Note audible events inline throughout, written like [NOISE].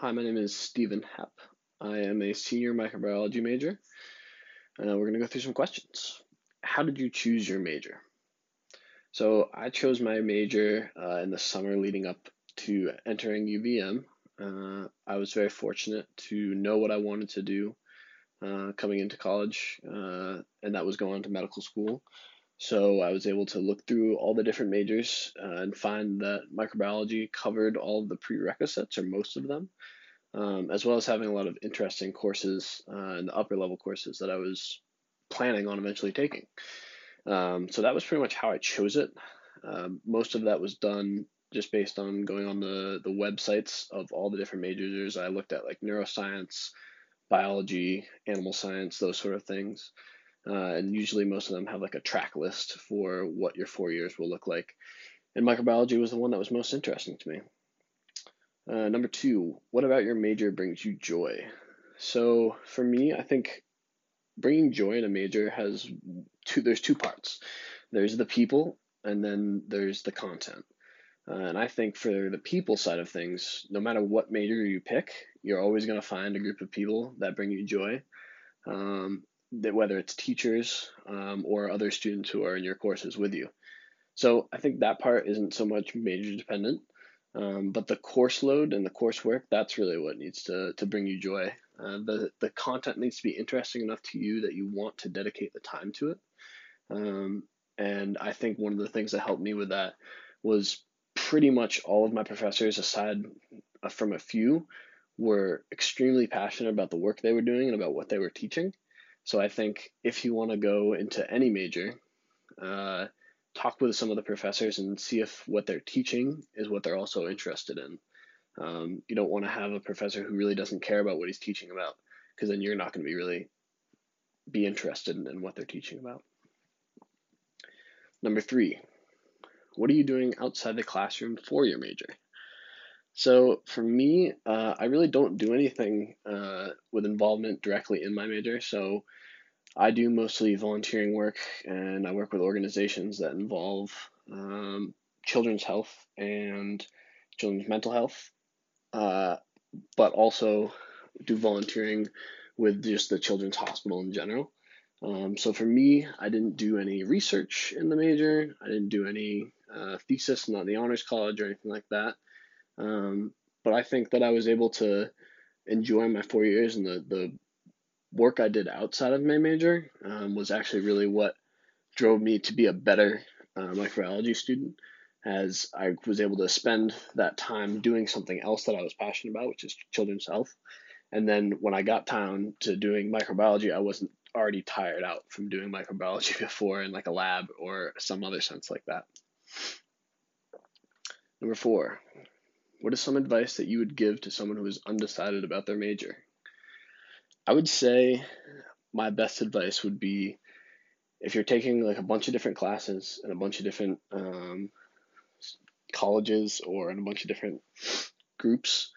Hi, my name is Stephen Hepp. I am a senior microbiology major. Uh, we're going to go through some questions. How did you choose your major? So, I chose my major uh, in the summer leading up to entering UVM. Uh, I was very fortunate to know what I wanted to do uh, coming into college, uh, and that was going to medical school. So I was able to look through all the different majors uh, and find that microbiology covered all of the prerequisites, or most of them, um, as well as having a lot of interesting courses uh, in the upper level courses that I was planning on eventually taking. Um, so that was pretty much how I chose it. Um, most of that was done just based on going on the, the websites of all the different majors. I looked at like neuroscience, biology, animal science, those sort of things. Uh, and usually most of them have like a track list for what your four years will look like. And microbiology was the one that was most interesting to me. Uh, number two, what about your major brings you joy? So for me, I think bringing joy in a major has two. There's two parts. There's the people, and then there's the content. Uh, and I think for the people side of things, no matter what major you pick, you're always going to find a group of people that bring you joy. Um, that whether it's teachers um, or other students who are in your courses with you. So I think that part isn't so much major dependent, um, but the course load and the coursework that's really what needs to to bring you joy. Uh, the the content needs to be interesting enough to you that you want to dedicate the time to it. Um, and I think one of the things that helped me with that was pretty much all of my professors, aside uh, from a few, were extremely passionate about the work they were doing and about what they were teaching. So I think if you want to go into any major, uh, talk with some of the professors and see if what they're teaching is what they're also interested in. Um, you don't want to have a professor who really doesn't care about what he's teaching about, because then you're not going to be really be interested in, in what they're teaching about. Number three, what are you doing outside the classroom for your major? So for me, uh, I really don't do anything uh, with involvement directly in my major. So I do mostly volunteering work, and I work with organizations that involve um, children's health and children's mental health, uh, but also do volunteering with just the children's hospital in general. Um, so for me, I didn't do any research in the major. I didn't do any uh, thesis, not in the honors college or anything like that. Um, but I think that I was able to enjoy my four years and the, the work I did outside of my major um, was actually really what drove me to be a better uh, microbiology student as I was able to spend that time doing something else that I was passionate about, which is children's health. And then when I got down to doing microbiology, I wasn't already tired out from doing microbiology [LAUGHS] before in like a lab or some other sense like that. Number four, what is some advice that you would give to someone who is undecided about their major? I would say my best advice would be if you're taking like a bunch of different classes and a bunch of different um, colleges or in a bunch of different groups,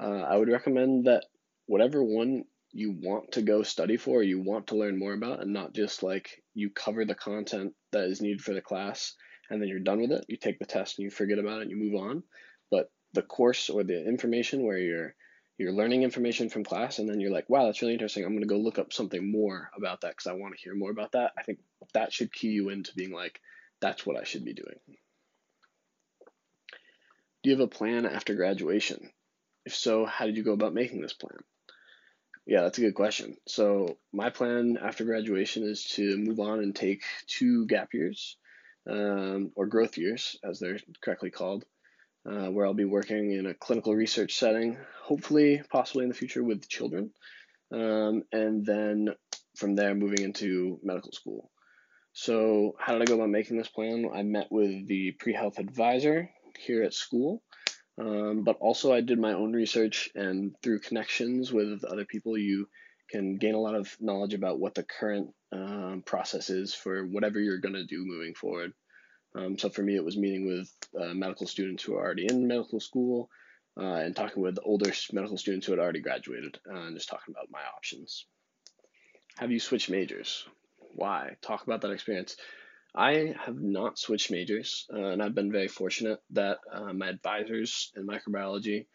uh, I would recommend that whatever one you want to go study for, you want to learn more about, and not just like you cover the content that is needed for the class and then you're done with it. You take the test and you forget about it and you move on. But the course or the information where you're you're learning information from class and then you're like wow that's really interesting. I'm going to go look up something more about that because i want to hear more about that. I think that should key you into being like that's what i should be doing. Do you have a plan after graduation? If so how did you go about making this plan? Yeah that's a good question. So my plan after graduation is to move on and take two gap years um, or growth years as they're correctly called uh, where I'll be working in a clinical research setting, hopefully, possibly in the future with children, um, and then from there moving into medical school. So, how did I go about making this plan? I met with the pre health advisor here at school, um, but also I did my own research, and through connections with other people, you can gain a lot of knowledge about what the current um, process is for whatever you're going to do moving forward. Um, so for me, it was meeting with uh, medical students who are already in medical school uh, and talking with older medical students who had already graduated uh, and just talking about my options. Have you switched majors? Why? Talk about that experience. I have not switched majors, uh, and I've been very fortunate that uh, my advisors in microbiology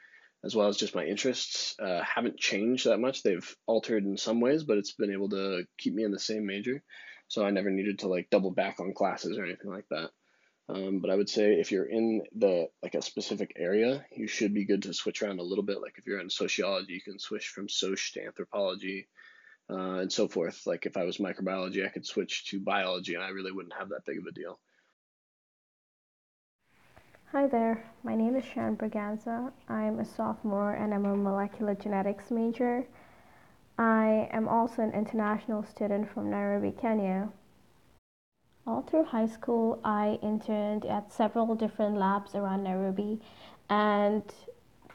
as well as just my interests uh, haven't changed that much. They've altered in some ways, but it's been able to keep me in the same major. So I never needed to like double back on classes or anything like that. Um, but I would say if you're in the like a specific area, you should be good to switch around a little bit. Like if you're in sociology, you can switch from soc to anthropology, uh, and so forth. Like if I was microbiology, I could switch to biology, and I really wouldn't have that big of a deal. Hi there, my name is Sharon Braganza. I'm a sophomore and I'm a molecular genetics major. I am also an international student from Nairobi, Kenya. All through high school, I interned at several different labs around Nairobi, and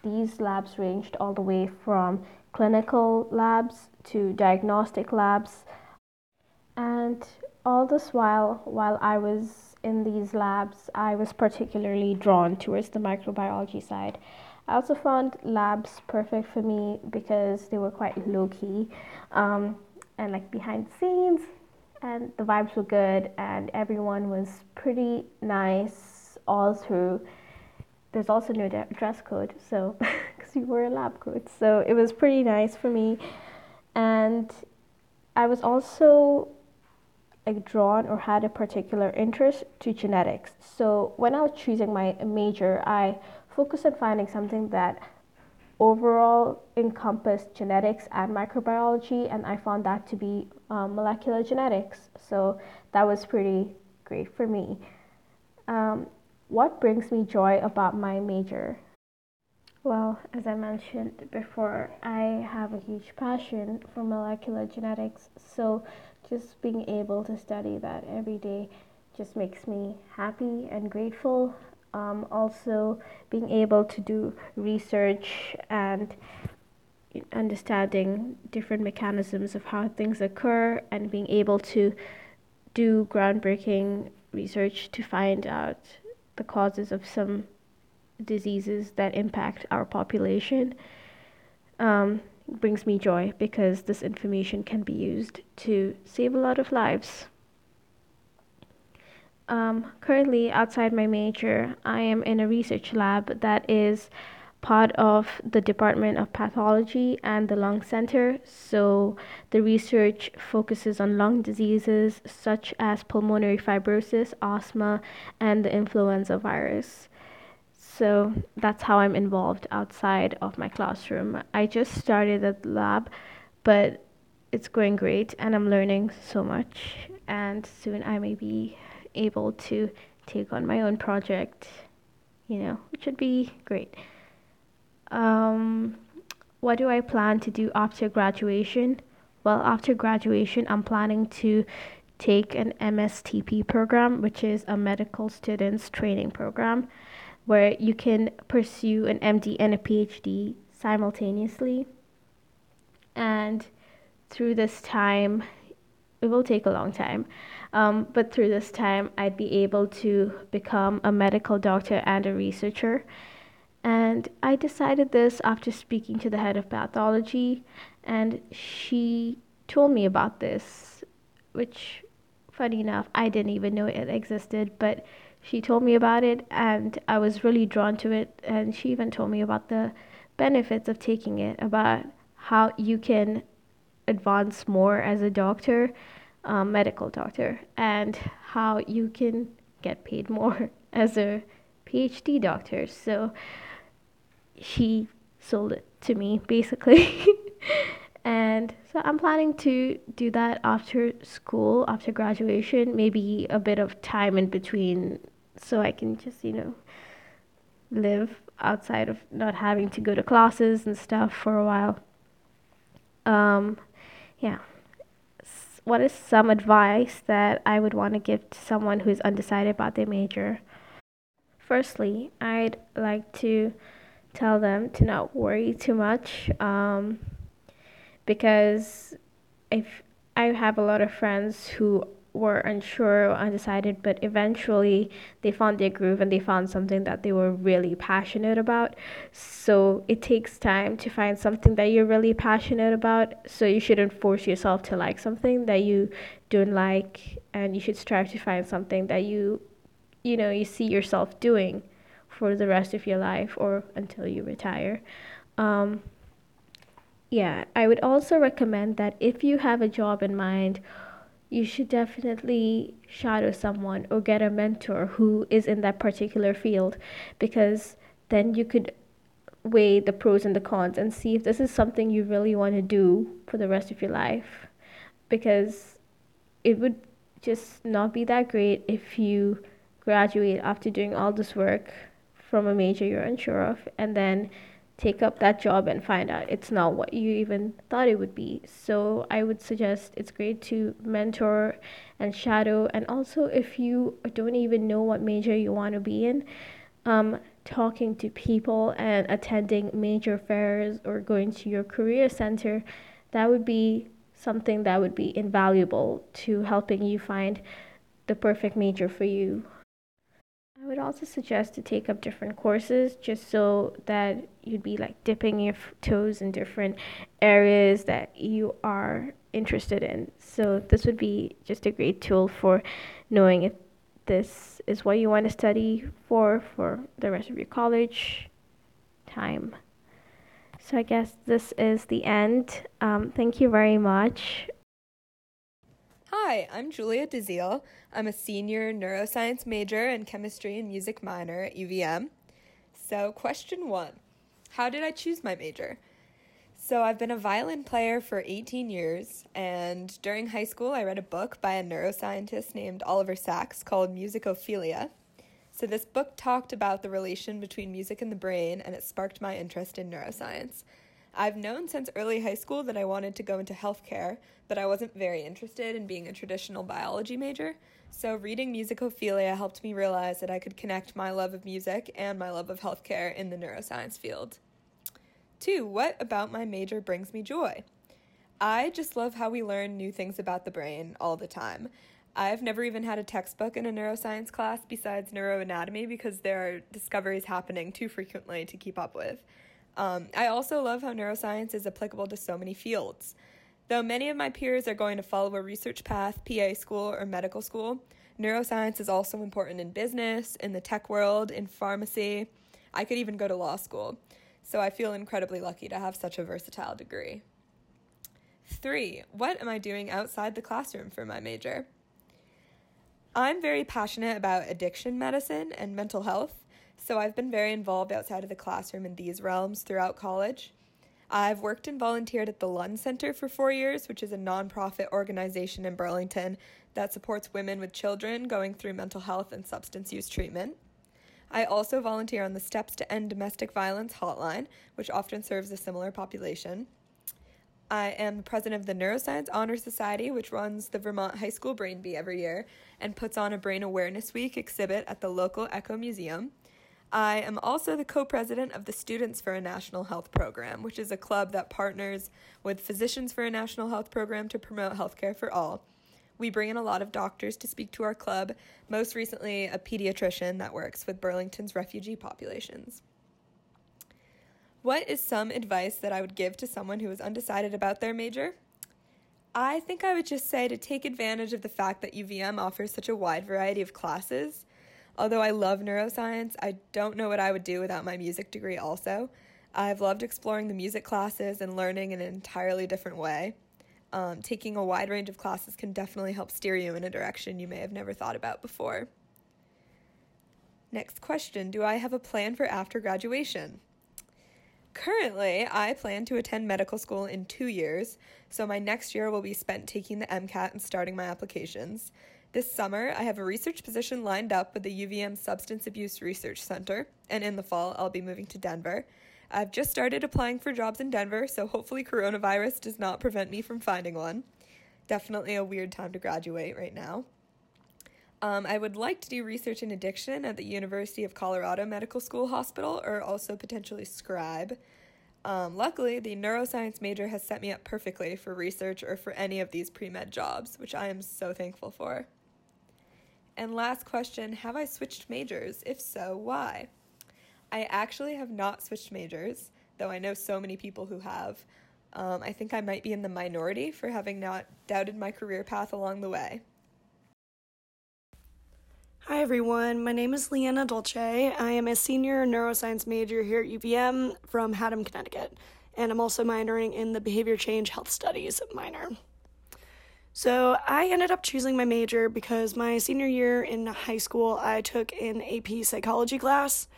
these labs ranged all the way from clinical labs to diagnostic labs. And all this while, while I was in these labs, I was particularly drawn towards the microbiology side. I also found labs perfect for me because they were quite low key um, and like behind the scenes and the vibes were good and everyone was pretty nice all through. There's also no dress code so [LAUGHS] because you wore a lab coat. So it was pretty nice for me. And i was also like drawn or had a particular interest to genetics. So when i was choosing my major i focused on finding something that overall encompassed genetics and microbiology, and I found that to be um, molecular genetics. So that was pretty great for me. Um, what brings me joy about my major? Well, as I mentioned before, I have a huge passion for molecular genetics, so just being able to study that every day just makes me happy and grateful um, also being able to do research and understanding different mechanisms of how things occur and being able to do groundbreaking research to find out the causes of some diseases that impact our population um, brings me joy because this information can be used to save a lot of lives. Um, currently, outside my major, I am in a research lab that is part of the Department of Pathology and the Lung Center. So, the research focuses on lung diseases such as pulmonary fibrosis, asthma, and the influenza virus. So, that's how I'm involved outside of my classroom. I just started at the lab, but it's going great and I'm learning so much. And soon I may be able to take on my own project, you know, which would be great. Um, what do I plan to do after graduation? Well, after graduation, I'm planning to take an MSTP program, which is a medical students training program, where you can pursue an MD and a PhD simultaneously. And through this time, it will take a long time. Um, but through this time, I'd be able to become a medical doctor and a researcher. And I decided this after speaking to the head of pathology, and she told me about this, which, funny enough, I didn't even know it existed, but she told me about it, and I was really drawn to it. And she even told me about the benefits of taking it, about how you can advance more as a doctor, um, medical doctor, and how you can get paid more [LAUGHS] as a PhD doctor. So she sold it to me basically. [LAUGHS] and so I'm planning to do that after school, after graduation, maybe a bit of time in between so I can just, you know, live outside of not having to go to classes and stuff for a while. Um, yeah. What is some advice that I would want to give to someone who is undecided about their major? Firstly, I'd like to tell them to not worry too much um, because if I have a lot of friends who were unsure or undecided, but eventually they found their groove and they found something that they were really passionate about. So it takes time to find something that you're really passionate about. So you shouldn't force yourself to like something that you don't like, and you should strive to find something that you, you know, you see yourself doing for the rest of your life or until you retire. Um, yeah, I would also recommend that if you have a job in mind, you should definitely shadow someone or get a mentor who is in that particular field because then you could weigh the pros and the cons and see if this is something you really want to do for the rest of your life because it would just not be that great if you graduate after doing all this work from a major you're unsure of and then take up that job and find out it's not what you even thought it would be. So I would suggest it's great to mentor and shadow. And also, if you don't even know what major you want to be in, um, talking to people and attending major fairs or going to your career center, that would be something that would be invaluable to helping you find the perfect major for you. I would also suggest to take up different courses just so that you'd be like dipping your toes in different areas that you are interested in. So, this would be just a great tool for knowing if this is what you want to study for for the rest of your college time. So, I guess this is the end. Um, thank you very much. Hi, I'm Julia DeZiel. I'm a senior neuroscience major and chemistry and music minor at UVM. So, question one How did I choose my major? So, I've been a violin player for 18 years, and during high school, I read a book by a neuroscientist named Oliver Sacks called Musicophilia. So, this book talked about the relation between music and the brain, and it sparked my interest in neuroscience. I've known since early high school that I wanted to go into healthcare, but I wasn't very interested in being a traditional biology major. So, reading Musicophilia helped me realize that I could connect my love of music and my love of healthcare in the neuroscience field. Two, what about my major brings me joy? I just love how we learn new things about the brain all the time. I've never even had a textbook in a neuroscience class besides neuroanatomy because there are discoveries happening too frequently to keep up with. Um, I also love how neuroscience is applicable to so many fields. Though many of my peers are going to follow a research path, PA school, or medical school, neuroscience is also important in business, in the tech world, in pharmacy. I could even go to law school. So I feel incredibly lucky to have such a versatile degree. Three, what am I doing outside the classroom for my major? I'm very passionate about addiction medicine and mental health, so I've been very involved outside of the classroom in these realms throughout college. I've worked and volunteered at the Lund Center for four years, which is a nonprofit organization in Burlington that supports women with children going through mental health and substance use treatment. I also volunteer on the Steps to End Domestic Violence hotline, which often serves a similar population. I am the president of the Neuroscience Honor Society, which runs the Vermont High School Brain Bee every year and puts on a Brain Awareness Week exhibit at the local Echo Museum. I am also the co president of the Students for a National Health Program, which is a club that partners with Physicians for a National Health Program to promote healthcare for all. We bring in a lot of doctors to speak to our club, most recently, a pediatrician that works with Burlington's refugee populations. What is some advice that I would give to someone who is undecided about their major? I think I would just say to take advantage of the fact that UVM offers such a wide variety of classes Although I love neuroscience, I don't know what I would do without my music degree also. I've loved exploring the music classes and learning in an entirely different way. Um, taking a wide range of classes can definitely help steer you in a direction you may have never thought about before. Next question Do I have a plan for after graduation? Currently, I plan to attend medical school in two years, so my next year will be spent taking the MCAT and starting my applications. This summer, I have a research position lined up with the UVM Substance Abuse Research Center, and in the fall, I'll be moving to Denver. I've just started applying for jobs in Denver, so hopefully, coronavirus does not prevent me from finding one. Definitely a weird time to graduate right now. Um, I would like to do research in addiction at the University of Colorado Medical School Hospital or also potentially scribe. Um, luckily, the neuroscience major has set me up perfectly for research or for any of these pre med jobs, which I am so thankful for. And last question Have I switched majors? If so, why? I actually have not switched majors, though I know so many people who have. Um, I think I might be in the minority for having not doubted my career path along the way. Hi everyone, my name is Leanna Dolce. I am a senior neuroscience major here at UVM from Haddam, Connecticut, and I'm also minoring in the behavior change health studies minor. So, I ended up choosing my major because my senior year in high school I took an AP psychology class.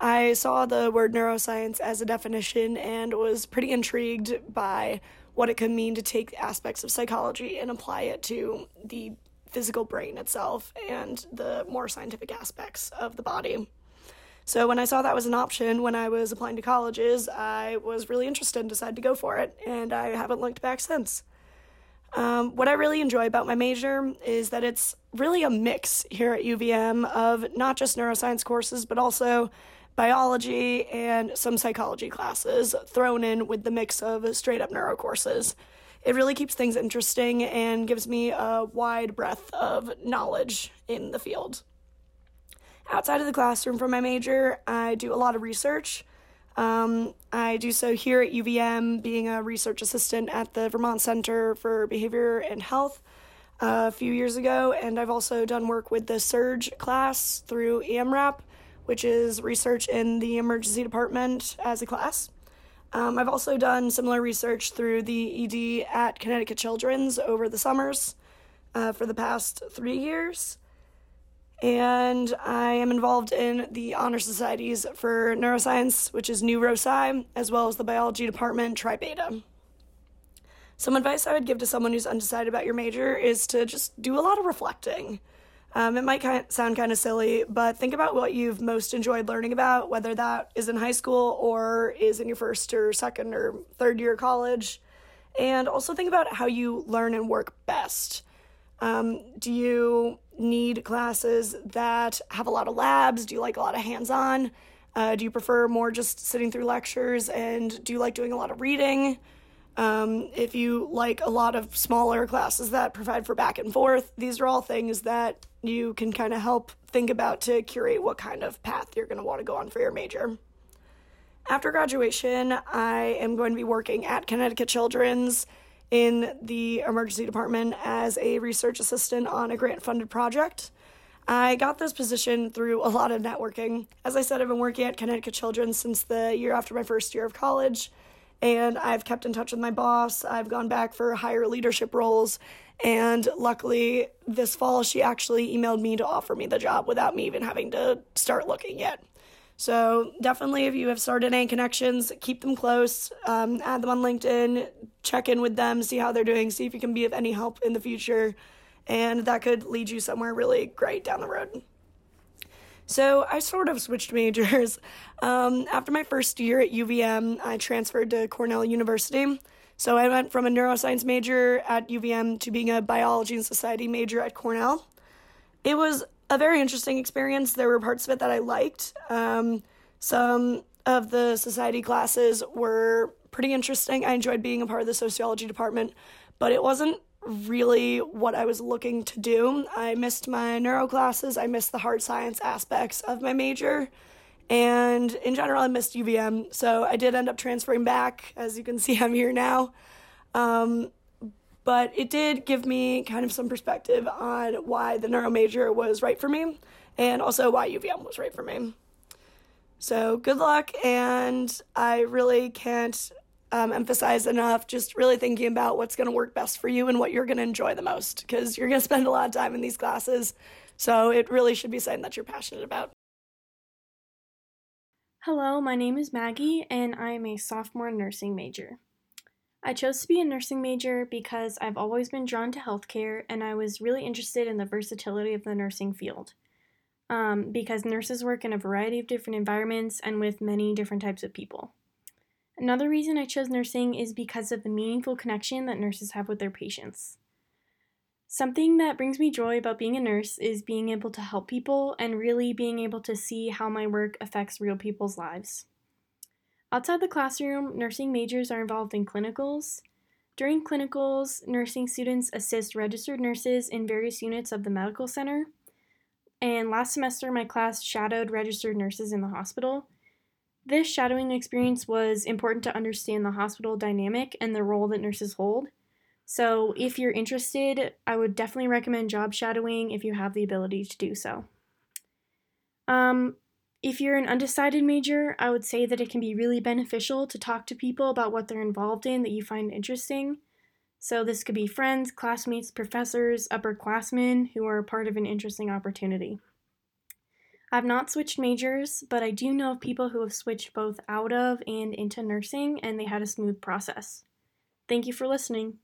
I saw the word neuroscience as a definition and was pretty intrigued by what it could mean to take aspects of psychology and apply it to the physical brain itself and the more scientific aspects of the body. So when I saw that was an option when I was applying to colleges, I was really interested and decided to go for it, and I haven't looked back since. Um, what I really enjoy about my major is that it's really a mix here at UVM of not just neuroscience courses, but also biology and some psychology classes thrown in with the mix of straight up neuro courses it really keeps things interesting and gives me a wide breadth of knowledge in the field. Outside of the classroom for my major, I do a lot of research. Um, I do so here at UVM, being a research assistant at the Vermont Center for Behavior and Health uh, a few years ago, and I've also done work with the SURGE class through AMRAP, which is research in the emergency department as a class. Um, I've also done similar research through the ED at Connecticut Children's over the summers uh, for the past three years. And I am involved in the honor societies for neuroscience, which is Nu Rho Psi, as well as the biology department, Tri Beta. Some advice I would give to someone who's undecided about your major is to just do a lot of reflecting. Um, it might sound kind of silly, but think about what you've most enjoyed learning about, whether that is in high school or is in your first or second or third year of college. And also think about how you learn and work best. Um, do you need classes that have a lot of labs? Do you like a lot of hands on? Uh, do you prefer more just sitting through lectures? And do you like doing a lot of reading? Um, if you like a lot of smaller classes that provide for back and forth, these are all things that you can kind of help think about to curate what kind of path you're going to want to go on for your major. After graduation, I am going to be working at Connecticut Children's in the emergency department as a research assistant on a grant funded project. I got this position through a lot of networking. As I said, I've been working at Connecticut Children's since the year after my first year of college and I've kept in touch with my boss. I've gone back for higher leadership roles. And luckily, this fall, she actually emailed me to offer me the job without me even having to start looking yet. So, definitely, if you have started any connections, keep them close, um, add them on LinkedIn, check in with them, see how they're doing, see if you can be of any help in the future. And that could lead you somewhere really great down the road. So I sort of switched majors. [LAUGHS] Um, after my first year at UVM, I transferred to Cornell University. So I went from a neuroscience major at UVM to being a biology and society major at Cornell. It was a very interesting experience. There were parts of it that I liked. Um, some of the society classes were pretty interesting. I enjoyed being a part of the sociology department, but it wasn't really what I was looking to do. I missed my neuro classes, I missed the hard science aspects of my major, and in general, I missed UVM. So I did end up transferring back. As you can [LAUGHS] see, I'm here now. Um, but it did give me kind of some perspective on why the neuro major was right for me and also why UVM was right for me. So good luck, and I really can't um, emphasize enough just really thinking about what's going to work best for you and what you're going to enjoy the most because you're going to spend a lot of time in these classes. So it really should be something that you're passionate about. Hello, my name is Maggie, and I am a sophomore nursing major. I chose to be a nursing major because I've always been drawn to healthcare and I was really interested in the versatility of the nursing field. Um, because nurses work in a variety of different environments and with many different types of people. Another reason I chose nursing is because of the meaningful connection that nurses have with their patients. Something that brings me joy about being a nurse is being able to help people and really being able to see how my work affects real people's lives. Outside the classroom, nursing majors are involved in clinicals. During clinicals, nursing students assist registered nurses in various units of the medical center. And last semester, my class shadowed registered nurses in the hospital, this shadowing experience was important to understand the hospital dynamic and the role that nurses hold. So, if you're interested, I would definitely recommend job shadowing if you have the ability to do so. Um, if you're an undecided major, I would say that it can be really beneficial to talk to people about what they're involved in that you find interesting. So, this could be friends, classmates, professors, upperclassmen who are part of an interesting opportunity. I've not switched majors, but I do know of people who have switched both out of and into nursing, and they had a smooth process. Thank you for listening.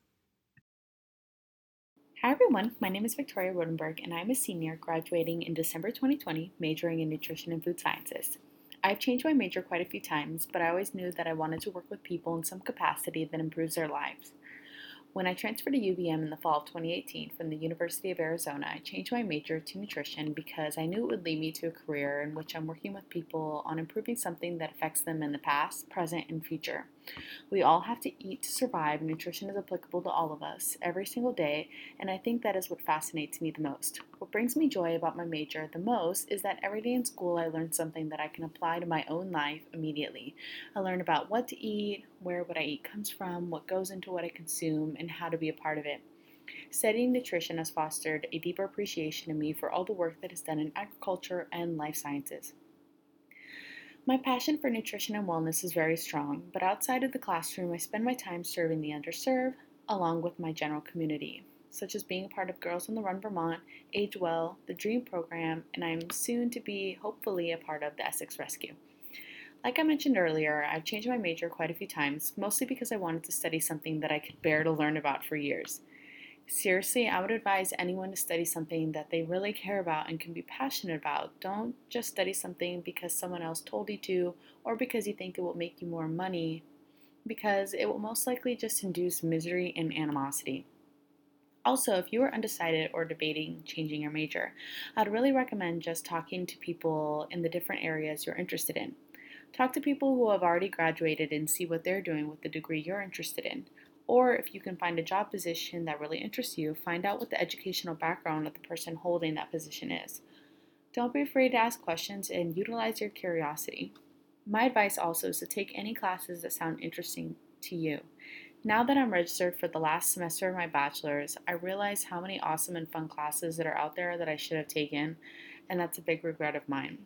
Hi everyone, my name is Victoria Rodenberg, and I'm a senior graduating in December 2020, majoring in nutrition and food sciences. I've changed my major quite a few times, but I always knew that I wanted to work with people in some capacity that improves their lives. When I transferred to UVM in the fall of 2018 from the University of Arizona, I changed my major to nutrition because I knew it would lead me to a career in which I'm working with people on improving something that affects them in the past, present, and future. We all have to eat to survive. Nutrition is applicable to all of us every single day, and I think that is what fascinates me the most. What brings me joy about my major the most is that every day in school I learn something that I can apply to my own life immediately. I learn about what to eat, where what I eat comes from, what goes into what I consume, and how to be a part of it. Studying nutrition has fostered a deeper appreciation in me for all the work that is done in agriculture and life sciences. My passion for nutrition and wellness is very strong, but outside of the classroom, I spend my time serving the underserved along with my general community, such as being a part of Girls on the Run Vermont, Age Well, the DREAM program, and I'm soon to be hopefully a part of the Essex Rescue. Like I mentioned earlier, I've changed my major quite a few times, mostly because I wanted to study something that I could bear to learn about for years. Seriously, I would advise anyone to study something that they really care about and can be passionate about. Don't just study something because someone else told you to or because you think it will make you more money, because it will most likely just induce misery and animosity. Also, if you are undecided or debating changing your major, I'd really recommend just talking to people in the different areas you're interested in. Talk to people who have already graduated and see what they're doing with the degree you're interested in. Or if you can find a job position that really interests you, find out what the educational background of the person holding that position is. Don't be afraid to ask questions and utilize your curiosity. My advice also is to take any classes that sound interesting to you. Now that I'm registered for the last semester of my bachelor's, I realize how many awesome and fun classes that are out there that I should have taken, and that's a big regret of mine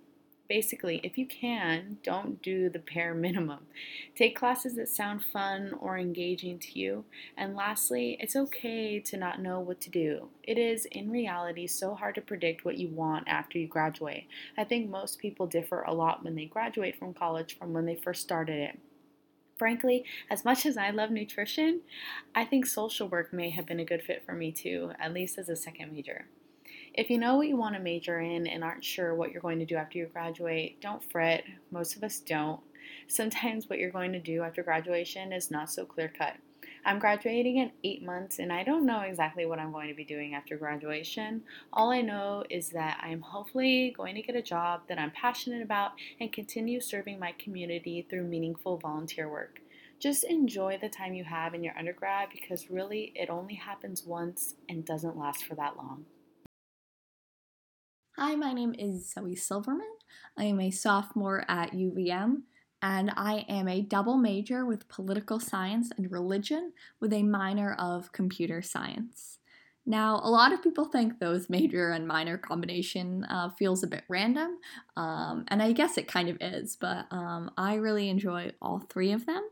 basically, if you can, don't do the bare minimum. Take classes that sound fun or engaging to you. And lastly, it's okay to not know what to do. It is, in reality, so hard to predict what you want after you graduate. I think most people differ a lot when they graduate from college from when they first started it. Frankly, as much as I love nutrition, I think social work may have been a good fit for me too, at least as a second major. If you know what you want to major in and aren't sure what you're going to do after you graduate, don't fret. Most of us don't. Sometimes what you're going to do after graduation is not so clear cut. I'm graduating in eight months and I don't know exactly what I'm going to be doing after graduation. All I know is that I'm hopefully going to get a job that I'm passionate about and continue serving my community through meaningful volunteer work. Just enjoy the time you have in your undergrad because really it only happens once and doesn't last for that long. Hi, my name is Zoe Silverman. I am a sophomore at UVM, and I am a double major with political science and religion with a minor of computer science. Now, a lot of people think those major and minor combination uh, feels a bit random, um, and I guess it kind of is, but um, I really enjoy all three of them.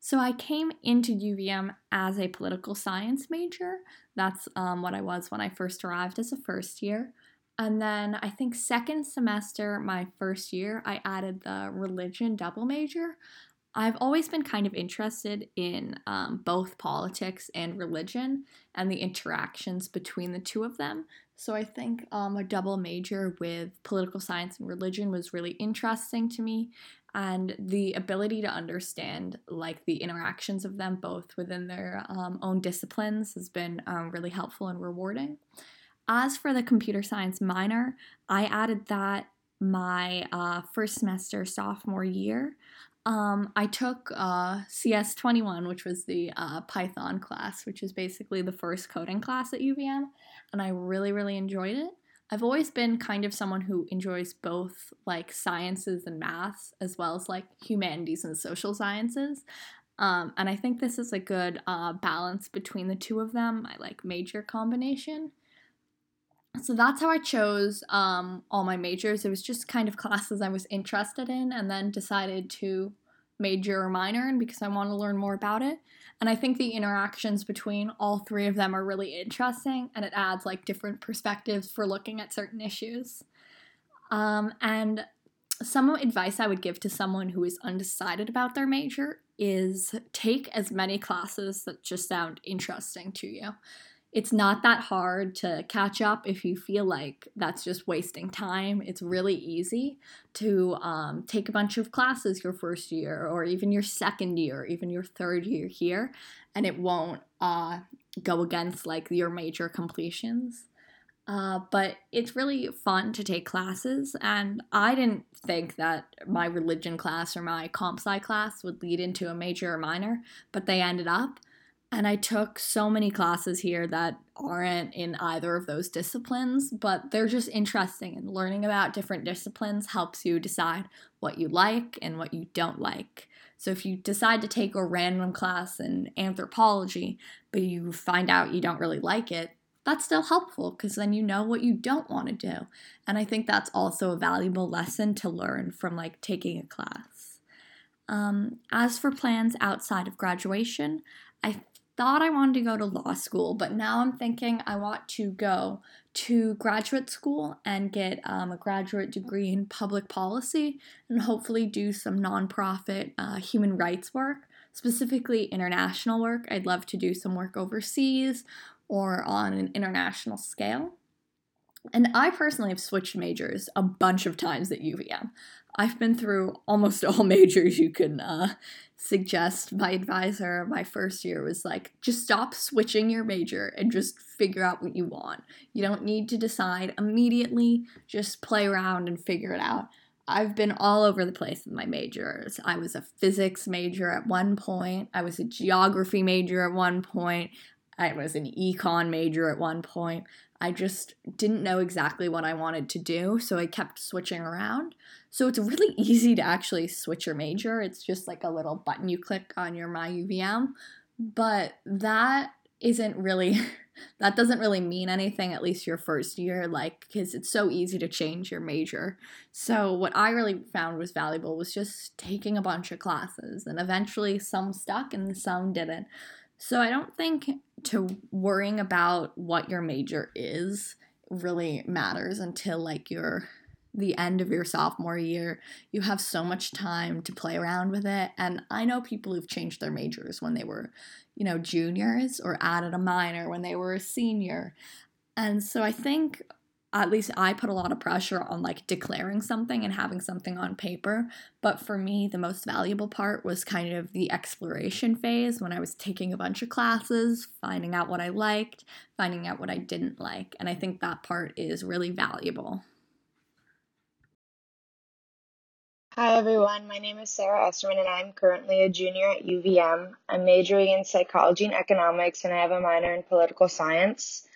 So I came into UVM as a political science major. That's um, what I was when I first arrived as a first year. And then I think second semester, my first year, I added the religion double major. I've always been kind of interested in um, both politics and religion and the interactions between the two of them. So I think um, a double major with political science and religion was really interesting to me, and the ability to understand like the interactions of them both within their um, own disciplines has been um, really helpful and rewarding. As for the computer science minor, I added that my uh, first semester sophomore year. Um, I took uh, CS21, which was the uh, Python class, which is basically the first coding class at UVM, and I really, really enjoyed it. I've always been kind of someone who enjoys both like sciences and maths, as well as like humanities and social sciences. Um, and I think this is a good uh, balance between the two of them, my like major combination. So that's how I chose um, all my majors. It was just kind of classes I was interested in, and then decided to major or minor in because I want to learn more about it. And I think the interactions between all three of them are really interesting, and it adds like different perspectives for looking at certain issues. Um, and some advice I would give to someone who is undecided about their major is take as many classes that just sound interesting to you it's not that hard to catch up if you feel like that's just wasting time. It's really easy to um, take a bunch of classes your first year, or even your second year, even your third year here, and it won't uh, go against like your major completions. Uh, but it's really fun to take classes, and I didn't think that my religion class or my comp sci class would lead into a major or minor, but they ended up. And I took so many classes here that aren't in either of those disciplines, but they're just interesting. And learning about different disciplines helps you decide what you like and what you don't like. So if you decide to take a random class in anthropology, but you find out you don't really like it, that's still helpful because then you know what you don't want to do. And I think that's also a valuable lesson to learn from like taking a class. Um, as for plans outside of graduation, I thought I wanted to go to law school, but now I'm thinking I want to go to graduate school and get um, a graduate degree in public policy and hopefully do some nonprofit uh, human rights work, specifically international work. I'd love to do some work overseas or on an international scale. And I personally have switched majors a bunch of times at UVM. I've been through almost [LAUGHS] all majors you can uh, suggest. My advisor my first year was like, just stop switching your major and just figure out what you want. You don't need to decide immediately, just play around and figure it out. I've been all over the place with my majors. I was a physics major at one point, I was a geography major at one point, I was an econ major at one point. I just didn't know exactly what I wanted to do, so I kept switching around. So it's really [LAUGHS] easy to actually switch your major. It's just like a little button you click on your MyUVM. But that isn't really [LAUGHS] that doesn't really mean anything at least your first year like because it's so easy to change your major so what i really found was valuable was just taking a bunch of classes and eventually some stuck and some didn't so I don't think to worrying about what your major is really matters until like your the end of your sophomore year. You have so much time to play around with it. And I know people who've changed their majors when they were, you know, juniors or added a minor when they were a senior. And so I think at least I put a lot of pressure on like declaring something and having something on paper. But for me, the most valuable part was kind of the exploration phase when I was taking a bunch of classes, finding out what I liked, finding out what I didn't like. And I think that part is really valuable. Hi everyone, my name is Sarah Esterman and I'm currently a junior at UVM. I'm majoring in psychology and economics and I have a minor in political science.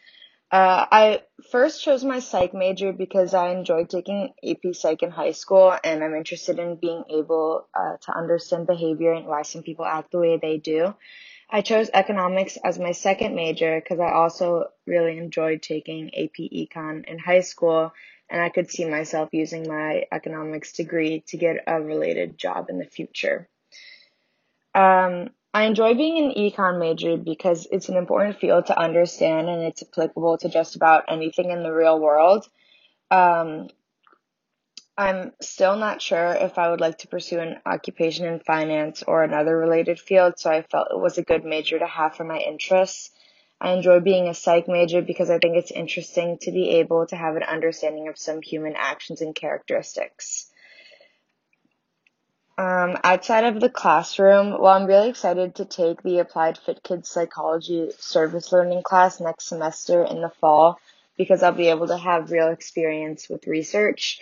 Uh, I first chose my psych major because I enjoyed taking AP Psych in high school, and I'm interested in being able uh, to understand behavior and why some people act the way they do. I chose economics as my second major because I also really enjoyed taking AP Econ in high school, and I could see myself using my economics degree to get a related job in the future. Um, I enjoy being an econ major because it's an important field to understand and it's applicable to just about anything in the real world. Um, I'm still not sure if I would like to pursue an occupation in finance or another related field, so I felt it was a good major to have for my interests. I enjoy being a psych major because I think it's interesting to be able to have an understanding of some human actions and characteristics. Um, outside of the classroom, well, I'm really excited to take the Applied Fit Kids Psychology Service Learning class next semester in the fall because I'll be able to have real experience with research.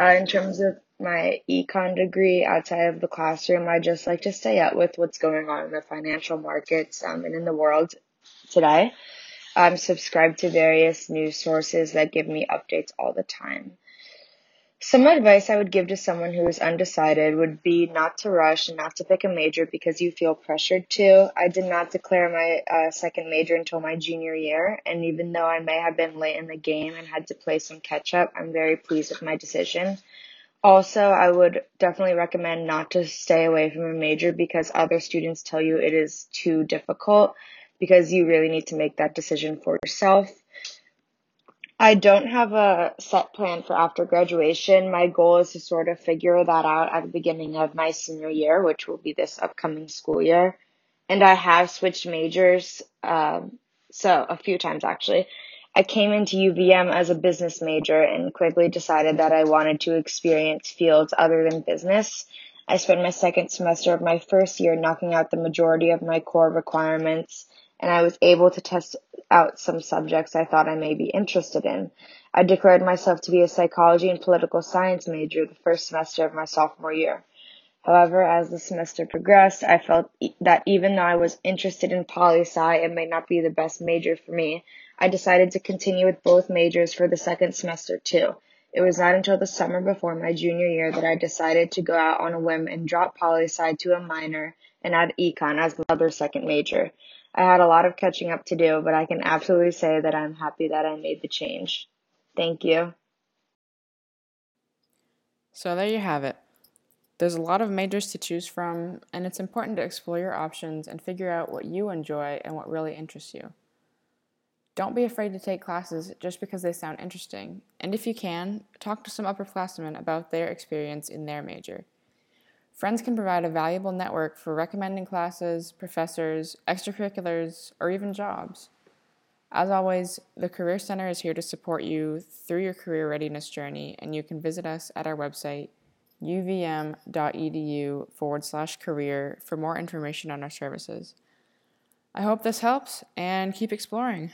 Uh, in terms of my econ degree outside of the classroom, I just like to stay up with what's going on in the financial markets um, and in the world today. I'm subscribed to various news sources that give me updates all the time. Some advice I would give to someone who is undecided would be not to rush and not to pick a major because you feel pressured to. I did not declare my uh, second major until my junior year, and even though I may have been late in the game and had to play some catch up, I'm very pleased with my decision. Also, I would definitely recommend not to stay away from a major because other students tell you it is too difficult because you really need to make that decision for yourself. I don't have a set plan for after graduation. My goal is to sort of figure that out at the beginning of my senior year, which will be this upcoming school year. And I have switched majors, um, so a few times actually. I came into UVM as a business major and quickly decided that I wanted to experience fields other than business. I spent my second semester of my first year knocking out the majority of my core requirements and I was able to test out some subjects I thought I may be interested in. I declared myself to be a psychology and political science major the first semester of my sophomore year. However, as the semester progressed, I felt that even though I was interested in poli sci, it may not be the best major for me. I decided to continue with both majors for the second semester too. It was not until the summer before my junior year that I decided to go out on a whim and drop poli sci to a minor and add econ as my other second major. I had a lot of catching up to do, but I can absolutely say that I'm happy that I made the change. Thank you. So there you have it. There's a lot of majors to choose from, and it's important to explore your options and figure out what you enjoy and what really interests you. Don't be afraid to take classes just because they sound interesting, and if you can, talk to some upperclassmen about their experience in their major. Friends can provide a valuable network for recommending classes, professors, extracurriculars, or even jobs. As always, the Career Center is here to support you through your career readiness journey, and you can visit us at our website, uvm.edu forward slash career, for more information on our services. I hope this helps and keep exploring.